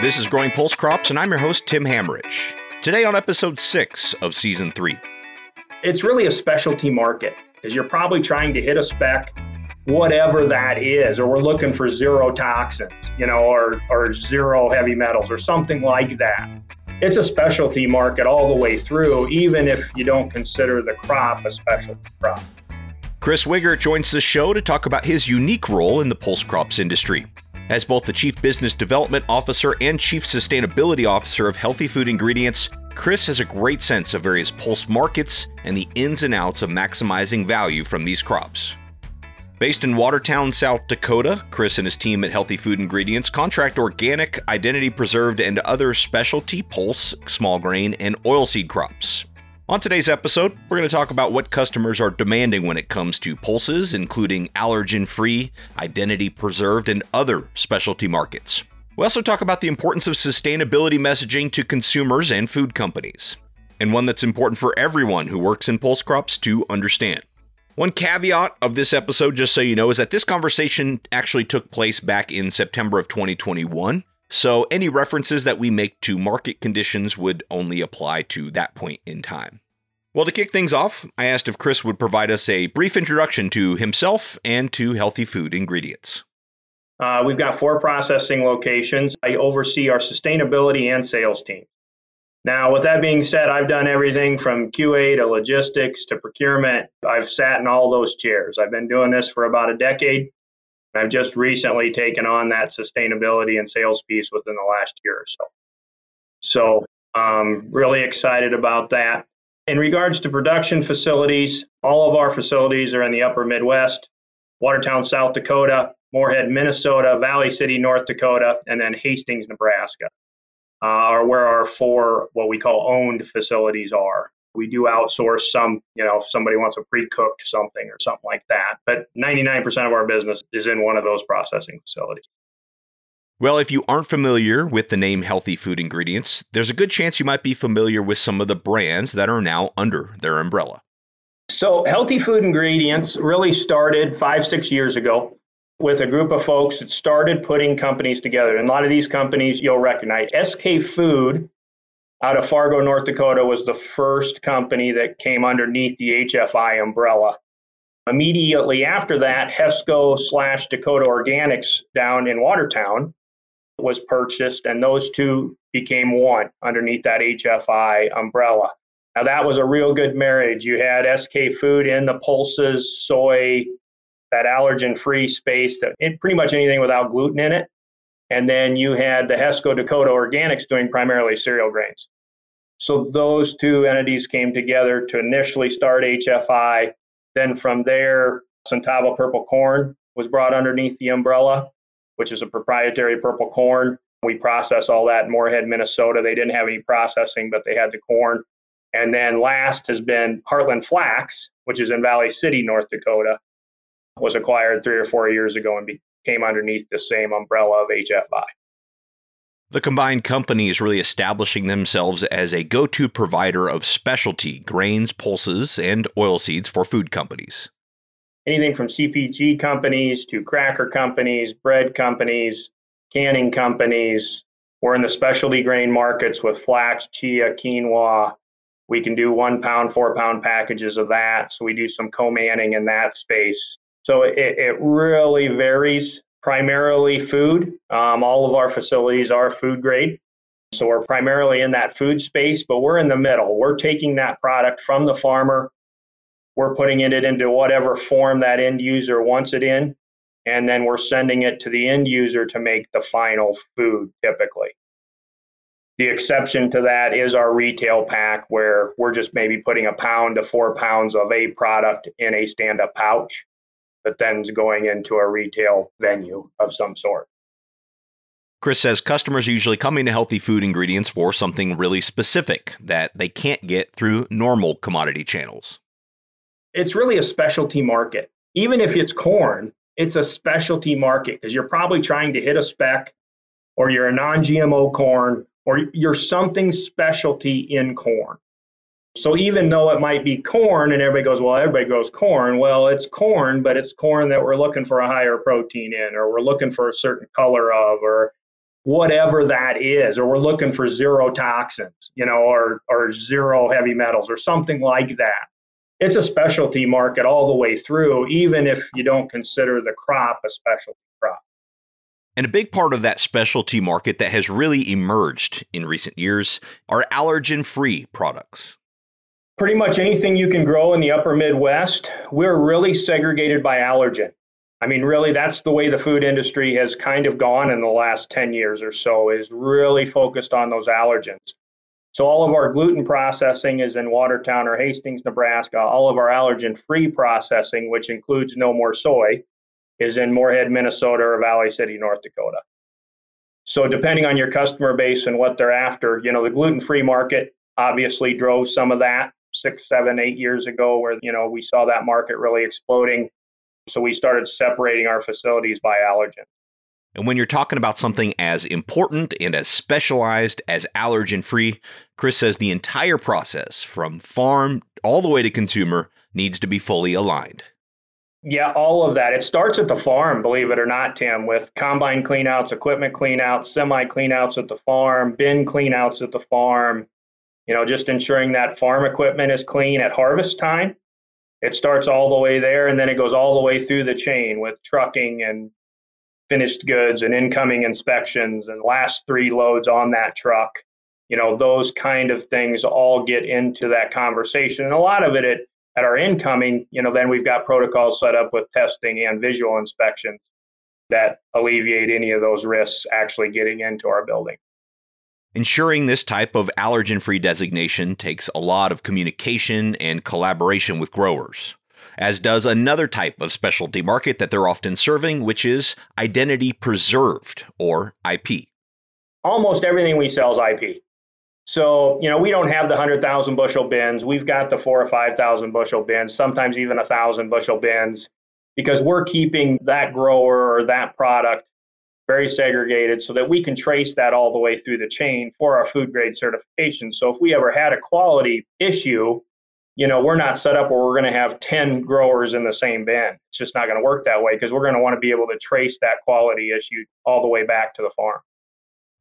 This is Growing Pulse Crops, and I'm your host, Tim Hammerich. Today on episode six of season three. It's really a specialty market because you're probably trying to hit a spec, whatever that is, or we're looking for zero toxins, you know, or, or zero heavy metals or something like that. It's a specialty market all the way through, even if you don't consider the crop a specialty crop. Chris Wiegert joins the show to talk about his unique role in the pulse crops industry. As both the Chief Business Development Officer and Chief Sustainability Officer of Healthy Food Ingredients, Chris has a great sense of various pulse markets and the ins and outs of maximizing value from these crops. Based in Watertown, South Dakota, Chris and his team at Healthy Food Ingredients contract organic, identity preserved, and other specialty pulse, small grain, and oilseed crops. On today's episode, we're going to talk about what customers are demanding when it comes to pulses, including allergen free, identity preserved, and other specialty markets. We also talk about the importance of sustainability messaging to consumers and food companies, and one that's important for everyone who works in pulse crops to understand. One caveat of this episode, just so you know, is that this conversation actually took place back in September of 2021. So any references that we make to market conditions would only apply to that point in time. Well, to kick things off, I asked if Chris would provide us a brief introduction to himself and to healthy food ingredients. Uh, we've got four processing locations. I oversee our sustainability and sales team. Now, with that being said, I've done everything from QA to logistics to procurement. I've sat in all those chairs. I've been doing this for about a decade. I've just recently taken on that sustainability and sales piece within the last year or so. So, um, really excited about that. In regards to production facilities, all of our facilities are in the upper Midwest, Watertown, South Dakota, Moorhead, Minnesota, Valley City, North Dakota, and then Hastings, Nebraska, uh, are where our four what we call owned facilities are. We do outsource some, you know, if somebody wants a pre cooked something or something like that. But 99% of our business is in one of those processing facilities. Well, if you aren't familiar with the name Healthy Food Ingredients, there's a good chance you might be familiar with some of the brands that are now under their umbrella. So, Healthy Food Ingredients really started five, six years ago with a group of folks that started putting companies together. And a lot of these companies you'll recognize. SK Food out of Fargo, North Dakota, was the first company that came underneath the HFI umbrella. Immediately after that, HESCO slash Dakota Organics down in Watertown was purchased, and those two became one underneath that HFI umbrella. Now, that was a real good marriage. You had SK Food in the pulses, soy, that allergen free space, that pretty much anything without gluten in it. And then you had the HESCO Dakota Organics doing primarily cereal grains. So those two entities came together to initially start HFI. Then from there, Suntava Purple Corn was brought underneath the umbrella, which is a proprietary purple corn. We process all that in Moorhead, Minnesota. They didn't have any processing, but they had the corn. And then last has been Heartland Flax, which is in Valley City, North Dakota, was acquired three or four years ago and came underneath the same umbrella of HFI. The combined company is really establishing themselves as a go to provider of specialty grains, pulses, and oilseeds for food companies. Anything from CPG companies to cracker companies, bread companies, canning companies. We're in the specialty grain markets with flax, chia, quinoa. We can do one pound, four pound packages of that. So we do some co manning in that space. So it, it really varies primarily food. Um, all of our facilities are food grade. So we're primarily in that food space, but we're in the middle. We're taking that product from the farmer, we're putting it into whatever form that end user wants it in, and then we're sending it to the end user to make the final food typically. The exception to that is our retail pack, where we're just maybe putting a pound to four pounds of a product in a stand up pouch that then's going into a retail venue of some sort. Chris says customers are usually coming to healthy food ingredients for something really specific that they can't get through normal commodity channels. It's really a specialty market. Even if it's corn, it's a specialty market because you're probably trying to hit a spec or you're a non GMO corn or you're something specialty in corn. So even though it might be corn and everybody goes, well, everybody grows corn. Well, it's corn, but it's corn that we're looking for a higher protein in, or we're looking for a certain color of, or whatever that is, or we're looking for zero toxins, you know, or or zero heavy metals or something like that. It's a specialty market all the way through, even if you don't consider the crop a specialty crop. And a big part of that specialty market that has really emerged in recent years are allergen free products. Pretty much anything you can grow in the upper Midwest, we're really segregated by allergen. I mean, really, that's the way the food industry has kind of gone in the last 10 years or so, is really focused on those allergens. So, all of our gluten processing is in Watertown or Hastings, Nebraska. All of our allergen free processing, which includes no more soy, is in Moorhead, Minnesota, or Valley City, North Dakota. So, depending on your customer base and what they're after, you know, the gluten free market obviously drove some of that six, seven, eight years ago, where, you know, we saw that market really exploding so we started separating our facilities by allergen. And when you're talking about something as important and as specialized as allergen free, Chris says the entire process from farm all the way to consumer needs to be fully aligned. Yeah, all of that. It starts at the farm, believe it or not, Tim, with combine cleanouts, equipment cleanouts, semi cleanouts at the farm, bin cleanouts at the farm. You know, just ensuring that farm equipment is clean at harvest time. It starts all the way there and then it goes all the way through the chain with trucking and finished goods and incoming inspections and last three loads on that truck. You know those kind of things all get into that conversation. And a lot of it at, at our incoming you know then we've got protocols set up with testing and visual inspections that alleviate any of those risks actually getting into our building Ensuring this type of allergen free designation takes a lot of communication and collaboration with growers, as does another type of specialty market that they're often serving, which is identity preserved or IP. Almost everything we sell is IP. So, you know, we don't have the 100,000 bushel bins. We've got the four or 5,000 bushel bins, sometimes even a 1,000 bushel bins, because we're keeping that grower or that product very segregated so that we can trace that all the way through the chain for our food grade certification. So if we ever had a quality issue, you know, we're not set up where we're going to have 10 growers in the same bin. It's just not going to work that way because we're going to want to be able to trace that quality issue all the way back to the farm.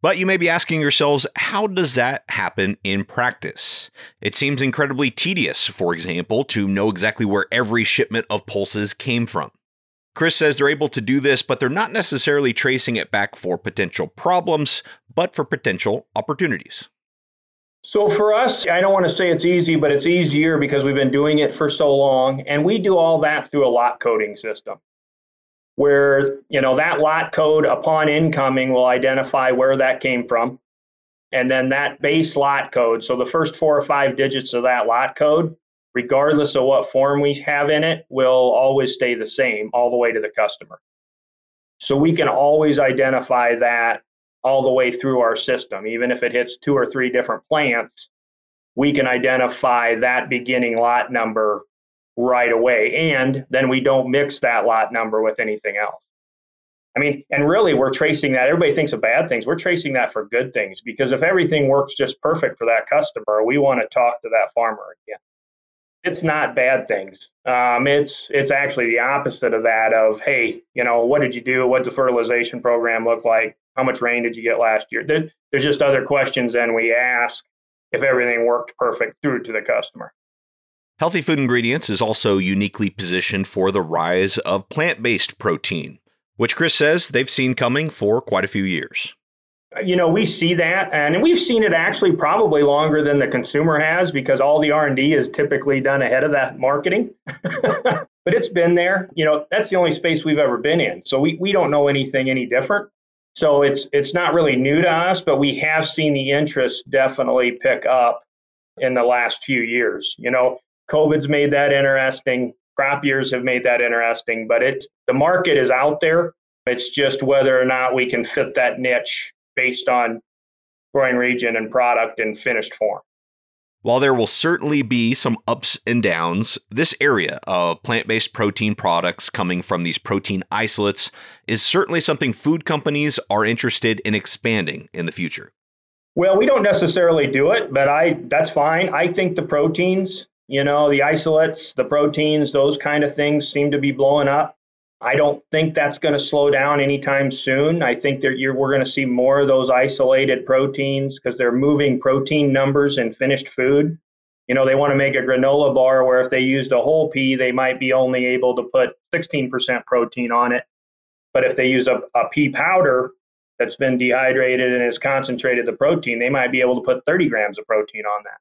But you may be asking yourselves, how does that happen in practice? It seems incredibly tedious, for example, to know exactly where every shipment of pulses came from. Chris says they're able to do this, but they're not necessarily tracing it back for potential problems, but for potential opportunities. So for us, I don't want to say it's easy, but it's easier because we've been doing it for so long. And we do all that through a lot coding system where, you know, that lot code upon incoming will identify where that came from. And then that base lot code, so the first four or five digits of that lot code regardless of what form we have in it, will always stay the same all the way to the customer. So we can always identify that all the way through our system. Even if it hits two or three different plants, we can identify that beginning lot number right away. And then we don't mix that lot number with anything else. I mean, and really, we're tracing that. Everybody thinks of bad things. We're tracing that for good things because if everything works just perfect for that customer, we want to talk to that farmer again it's not bad things. Um, it's it's actually the opposite of that. Of hey, you know, what did you do? What the fertilization program look like? How much rain did you get last year? There, there's just other questions than we ask if everything worked perfect through to the customer. Healthy Food Ingredients is also uniquely positioned for the rise of plant based protein, which Chris says they've seen coming for quite a few years you know we see that and we've seen it actually probably longer than the consumer has because all the r&d is typically done ahead of that marketing. But it's been there you know that's the only space we've ever been in. So we, we don't know anything any different. So it's it's not really new to us but we have seen the interest definitely pick up in the last few years. You know covid's made that interesting crop years have made that interesting but it's the market is out there. It's just whether or not we can fit that niche based on growing region and product in finished form. While there will certainly be some ups and downs, this area of plant based protein products coming from these protein isolates is certainly something food companies are interested in expanding in the future. Well, we don't necessarily do it, but I that's fine. I think the proteins, you know, the isolates, the proteins, those kind of things seem to be blowing up. I don't think that's going to slow down anytime soon. I think that we're going to see more of those isolated proteins because they're moving protein numbers in finished food. You know, they want to make a granola bar where if they used a whole pea, they might be only able to put 16% protein on it. But if they use a, a pea powder that's been dehydrated and has concentrated the protein, they might be able to put 30 grams of protein on that.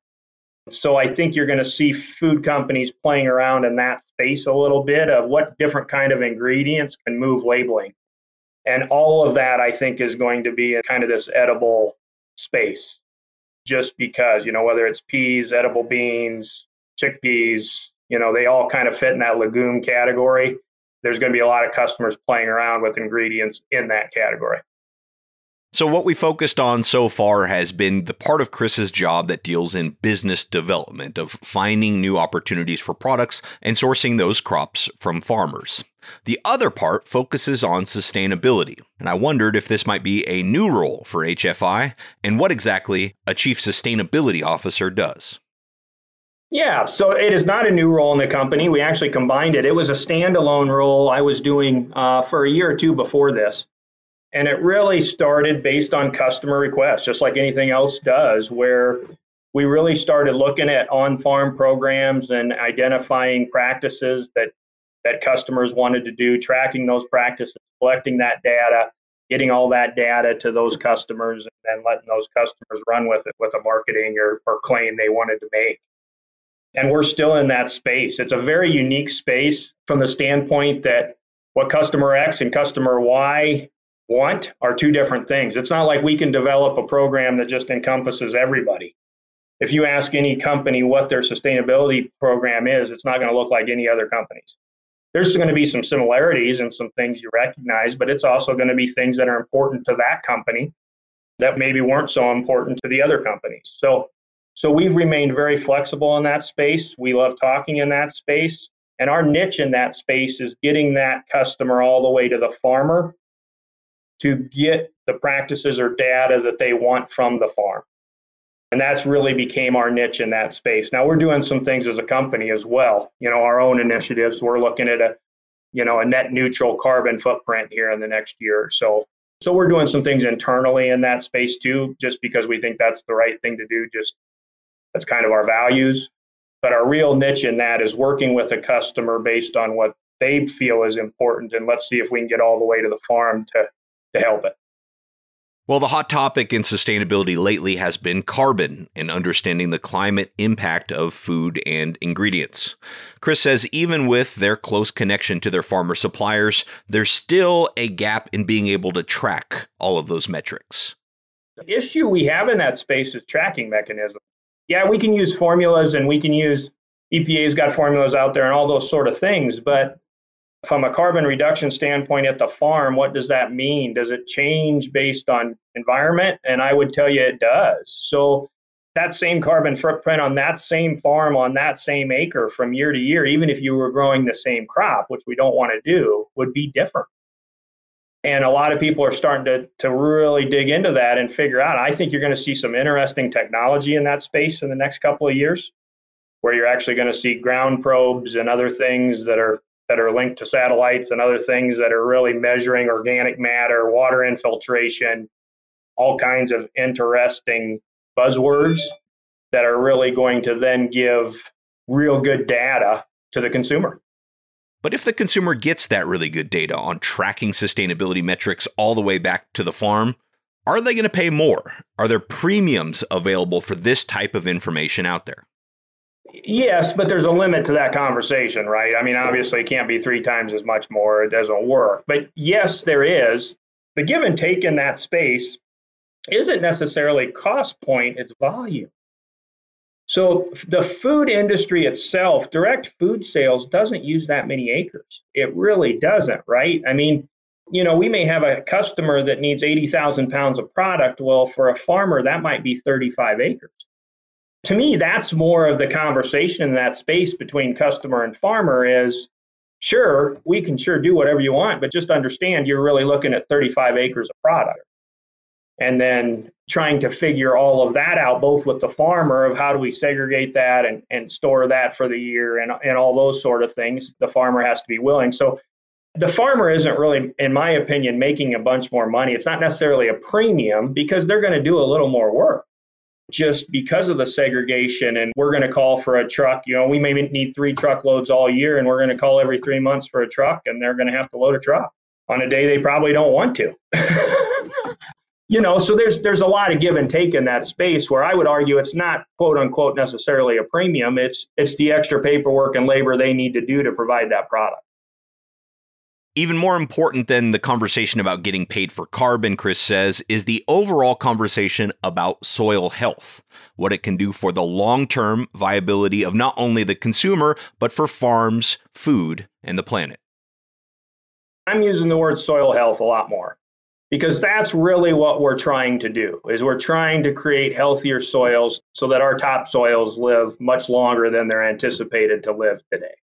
So I think you're going to see food companies playing around in that space a little bit of what different kind of ingredients can move labeling. And all of that I think is going to be kind of this edible space just because, you know, whether it's peas, edible beans, chickpeas, you know, they all kind of fit in that legume category. There's going to be a lot of customers playing around with ingredients in that category. So, what we focused on so far has been the part of Chris's job that deals in business development, of finding new opportunities for products and sourcing those crops from farmers. The other part focuses on sustainability, and I wondered if this might be a new role for HFI and what exactly a chief sustainability officer does. Yeah, so it is not a new role in the company. We actually combined it. It was a standalone role I was doing uh, for a year or two before this. And it really started based on customer requests, just like anything else does, where we really started looking at on farm programs and identifying practices that, that customers wanted to do, tracking those practices, collecting that data, getting all that data to those customers, and then letting those customers run with it with a marketing or, or claim they wanted to make. And we're still in that space. It's a very unique space from the standpoint that what customer X and customer Y want are two different things. It's not like we can develop a program that just encompasses everybody. If you ask any company what their sustainability program is, it's not going to look like any other companies. There's going to be some similarities and some things you recognize, but it's also going to be things that are important to that company that maybe weren't so important to the other companies. So so we've remained very flexible in that space. We love talking in that space. And our niche in that space is getting that customer all the way to the farmer to get the practices or data that they want from the farm. And that's really became our niche in that space. Now we're doing some things as a company as well. You know, our own initiatives. We're looking at a, you know, a net neutral carbon footprint here in the next year or so. So we're doing some things internally in that space too, just because we think that's the right thing to do. Just that's kind of our values. But our real niche in that is working with a customer based on what they feel is important. And let's see if we can get all the way to the farm to to help it. Well, the hot topic in sustainability lately has been carbon and understanding the climate impact of food and ingredients. Chris says even with their close connection to their farmer suppliers, there's still a gap in being able to track all of those metrics. The issue we have in that space is tracking mechanism. Yeah, we can use formulas and we can use EPA's got formulas out there and all those sort of things, but from a carbon reduction standpoint at the farm, what does that mean? Does it change based on environment? And I would tell you it does. So that same carbon footprint on that same farm on that same acre from year to year, even if you were growing the same crop, which we don't want to do, would be different. And a lot of people are starting to, to really dig into that and figure out. I think you're going to see some interesting technology in that space in the next couple of years, where you're actually going to see ground probes and other things that are that are linked to satellites and other things that are really measuring organic matter, water infiltration, all kinds of interesting buzzwords that are really going to then give real good data to the consumer. But if the consumer gets that really good data on tracking sustainability metrics all the way back to the farm, are they going to pay more? Are there premiums available for this type of information out there? Yes, but there's a limit to that conversation, right? I mean, obviously, it can't be three times as much more. It doesn't work. But yes, there is. The give and take in that space isn't necessarily cost point, it's volume. So the food industry itself, direct food sales, doesn't use that many acres. It really doesn't, right? I mean, you know, we may have a customer that needs 80,000 pounds of product. Well, for a farmer, that might be 35 acres to me, that's more of the conversation in that space between customer and farmer is sure, we can sure do whatever you want, but just understand you're really looking at 35 acres of product. And then trying to figure all of that out, both with the farmer of how do we segregate that and, and store that for the year and, and all those sort of things. The farmer has to be willing. So the farmer isn't really, in my opinion, making a bunch more money. It's not necessarily a premium because they're going to do a little more work just because of the segregation. And we're going to call for a truck. You know, we may need three truckloads all year, and we're going to call every three months for a truck, and they're going to have to load a truck on a day they probably don't want to. you know, so there's there's a lot of give and take in that space where I would argue it's not quote unquote necessarily a premium. It's it's the extra paperwork and labor they need to do to provide that product. Even more important than the conversation about getting paid for carbon, Chris says, is the overall conversation about soil health, what it can do for the long term viability of not only the consumer, but for farms, food, and the planet. I'm using the word soil health a lot more because that's really what we're trying to do is we're trying to create healthier soils so that our top soils live much longer than they're anticipated to live today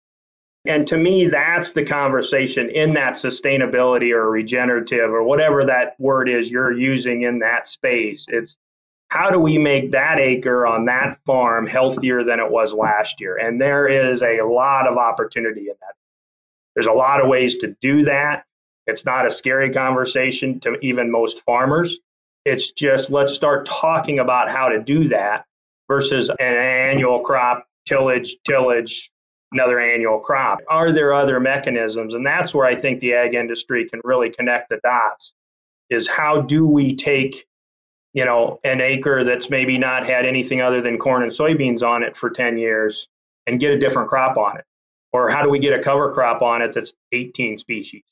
and to me, that's the conversation in that sustainability or regenerative or whatever that word is you're using in that space. It's how do we make that acre on that farm healthier than it was last year? And there is a lot of opportunity in that. There's a lot of ways to do that. It's not a scary conversation to even most farmers. It's just let's start talking about how to do that versus an annual crop tillage, tillage, another annual crop. Are there other mechanisms? And that's where I think the ag industry can really connect the dots is how do we take you know an acre that's maybe not had anything other than corn and soybeans on it for 10 years and get a different crop on it or how do we get a cover crop on it that's 18 species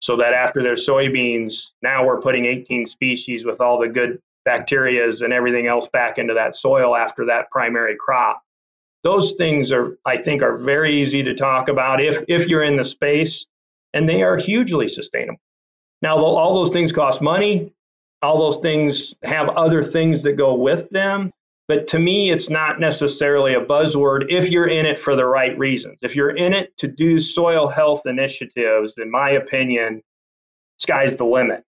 so that after there's soybeans now we're putting 18 species with all the good bacterias and everything else back into that soil after that primary crop those things are i think are very easy to talk about if if you're in the space and they are hugely sustainable. Now all those things cost money. All those things have other things that go with them. But to me it's not necessarily a buzzword if you're in it for the right reasons. If you're in it to do soil health initiatives in my opinion sky's the limit.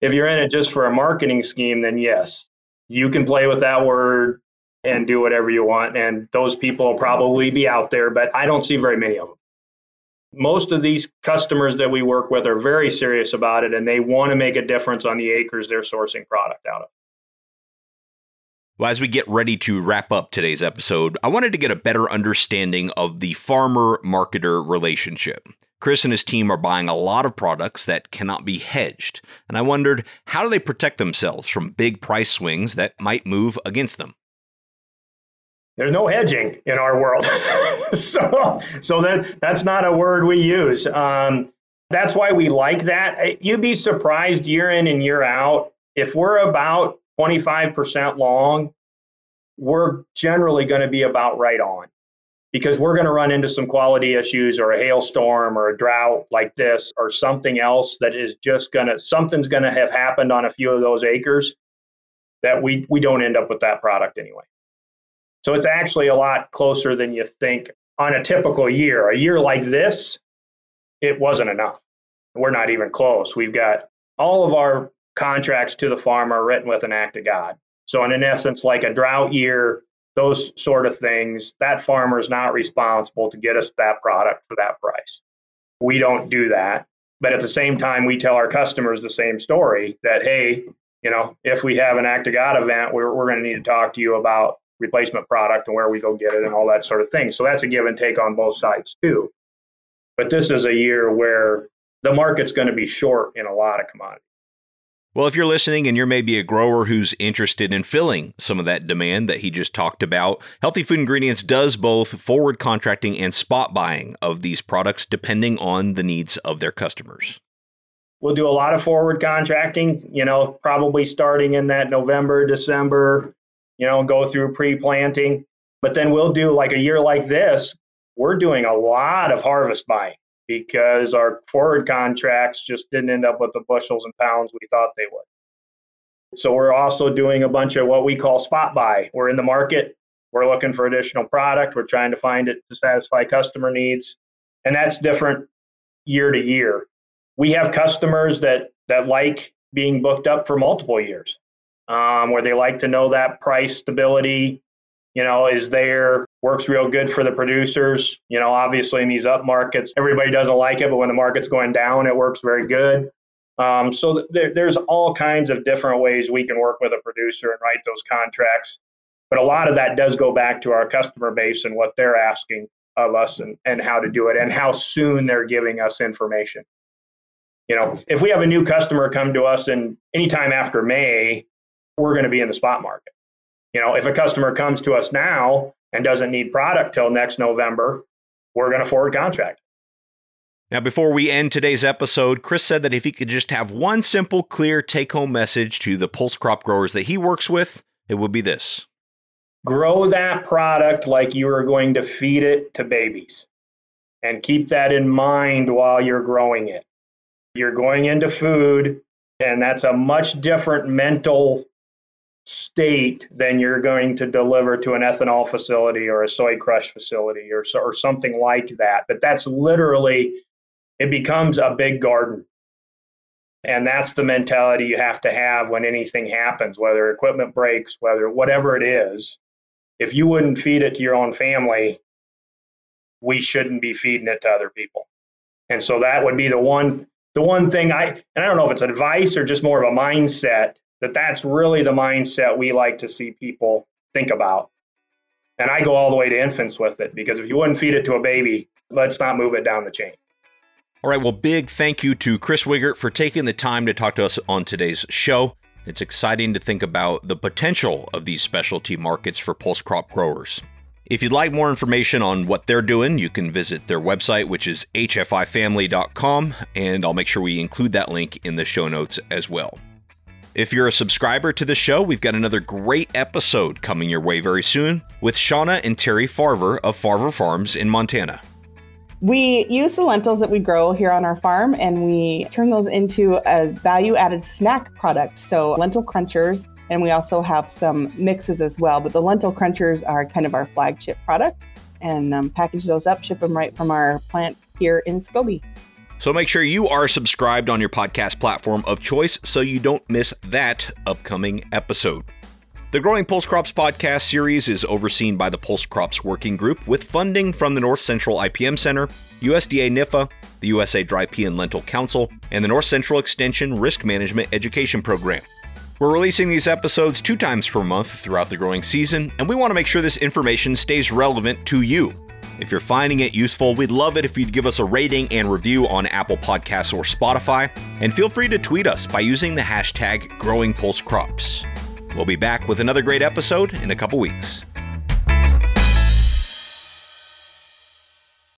If you're in it just for a marketing scheme then yes you can play with that word and do whatever you want. And those people will probably be out there, but I don't see very many of them. Most of these customers that we work with are very serious about it and they want to make a difference on the acres they're sourcing product out of. Well, as we get ready to wrap up today's episode, I wanted to get a better understanding of the farmer marketer relationship. Chris and his team are buying a lot of products that cannot be hedged, and I wondered how do they protect themselves from big price swings that might move against them? There's no hedging in our world. so so that that's not a word we use. Um, that's why we like that. You'd be surprised year in and year out if we're about 25% long, we're generally going to be about right on because we're going to run into some quality issues or a hailstorm or a drought like this or something else that is just going to something's going to have happened on a few of those acres that we we don't end up with that product anyway. So it's actually a lot closer than you think on a typical year. A year like this, it wasn't enough. We're not even close. We've got all of our contracts to the farmer written with an act of God. So, in essence, like a drought year, those sort of things, that farmer is not responsible to get us that product for that price. We don't do that. But at the same time, we tell our customers the same story that, hey, you know, if we have an act of God event, we're, we're going to need to talk to you about replacement product and where we go get it and all that sort of thing. So that's a give and take on both sides too. But this is a year where the market's going to be short in a lot of commodities. Well, if you're listening and you're maybe a grower who's interested in filling some of that demand that he just talked about, Healthy Food Ingredients does both forward contracting and spot buying of these products depending on the needs of their customers. We'll do a lot of forward contracting, you know, probably starting in that November, December, you know, go through pre-planting. But then we'll do like a year like this, we're doing a lot of harvest buying because our forward contracts just didn't end up with the bushels and pounds we thought they would. So we're also doing a bunch of what we call spot buy. We're in the market, we're looking for additional product, we're trying to find it to satisfy customer needs, and that's different year to year. We have customers that that like being booked up for multiple years um, where they like to know that price stability, you know, is there. works real good for the producers. You know, obviously in these up markets, everybody doesn't like it, but when the market's going down, it works very good. Um, so there, there's all kinds of different ways we can work with a producer and write those contracts. But a lot of that does go back to our customer base and what they're asking of us and, and how to do it and how soon they're giving us information. You know, if we have a new customer come to us and anytime after May, we're going to be in the spot market. You know, if a customer comes to us now and doesn't need product till next November, we're going to forward contract. Now, before we end today's episode, Chris said that if he could just have one simple, clear take home message to the pulse crop growers that he works with, it would be this Grow that product like you are going to feed it to babies. And keep that in mind while you're growing it. You're going into food, and that's a much different mental state than you're going to deliver to an ethanol facility or a soy crush facility or, or something like that. But that's literally, it becomes a big garden. And that's the mentality you have to have when anything happens, whether equipment breaks, whether whatever it is. If you wouldn't feed it to your own family, we shouldn't be feeding it to other people. And so that would be the one the one thing I and I don't know if it's advice or just more of a mindset that that's really the mindset we like to see people think about. And I go all the way to infants with it because if you wouldn't feed it to a baby, let's not move it down the chain. All right, well, big thank you to Chris Wiegert for taking the time to talk to us on today's show. It's exciting to think about the potential of these specialty markets for pulse crop growers. If you'd like more information on what they're doing, you can visit their website, which is hfifamily.com, and I'll make sure we include that link in the show notes as well. If you're a subscriber to the show, we've got another great episode coming your way very soon with Shauna and Terry Farver of Farver Farms in Montana. We use the lentils that we grow here on our farm and we turn those into a value added snack product. So, lentil crunchers, and we also have some mixes as well. But the lentil crunchers are kind of our flagship product and um, package those up, ship them right from our plant here in Scobey. So make sure you are subscribed on your podcast platform of choice so you don't miss that upcoming episode. The Growing Pulse Crops podcast series is overseen by the Pulse Crops Working Group with funding from the North Central IPM Center, USDA NIFA, the USA Dry Pea and Lentil Council, and the North Central Extension Risk Management Education Program. We're releasing these episodes two times per month throughout the growing season, and we want to make sure this information stays relevant to you. If you're finding it useful, we'd love it if you'd give us a rating and review on Apple Podcasts or Spotify, and feel free to tweet us by using the hashtag GrowingPulseCrops. We'll be back with another great episode in a couple weeks.